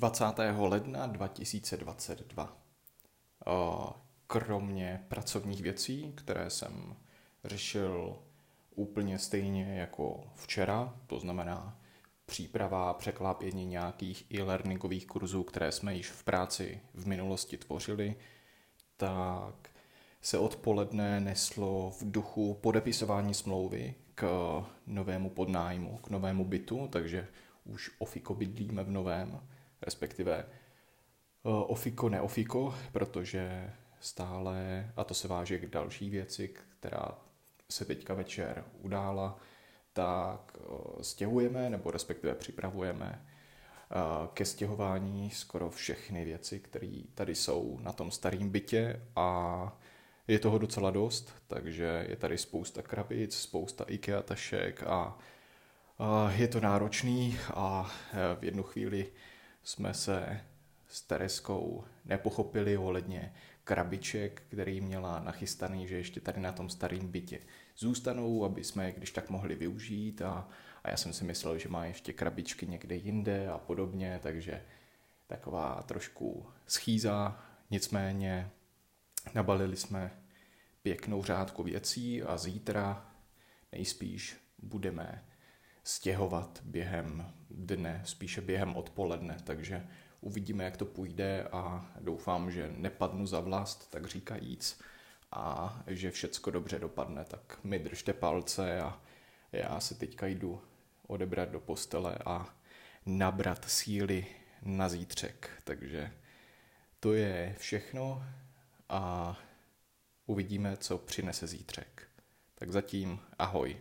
20. ledna 2022. Kromě pracovních věcí, které jsem řešil úplně stejně jako včera, to znamená příprava, překlápění nějakých e-learningových kurzů, které jsme již v práci v minulosti tvořili, tak se odpoledne neslo v duchu podepisování smlouvy k novému podnájmu, k novému bytu, takže už ofiko bydlíme v novém, respektive eh, ofiko neofiko, protože stále, a to se váže k další věci, která se teďka večer udála, tak eh, stěhujeme, nebo respektive připravujeme eh, ke stěhování skoro všechny věci, které tady jsou na tom starém bytě a je toho docela dost, takže je tady spousta krabic, spousta IKEA tašek a je to náročný a v jednu chvíli jsme se s Tereskou nepochopili ohledně krabiček, který měla nachystaný, že ještě tady na tom starém bytě zůstanou, aby jsme je když tak mohli využít. A, a já jsem si myslel, že má ještě krabičky někde jinde a podobně, takže taková trošku schýza, nicméně nabalili jsme pěknou řádku věcí a zítra nejspíš budeme stěhovat během dne, spíše během odpoledne, takže uvidíme, jak to půjde a doufám, že nepadnu za vlast, tak říkajíc, a že všecko dobře dopadne, tak mi držte palce a já se teďka jdu odebrat do postele a nabrat síly na zítřek. Takže to je všechno a uvidíme, co přinese zítřek. Tak zatím ahoj.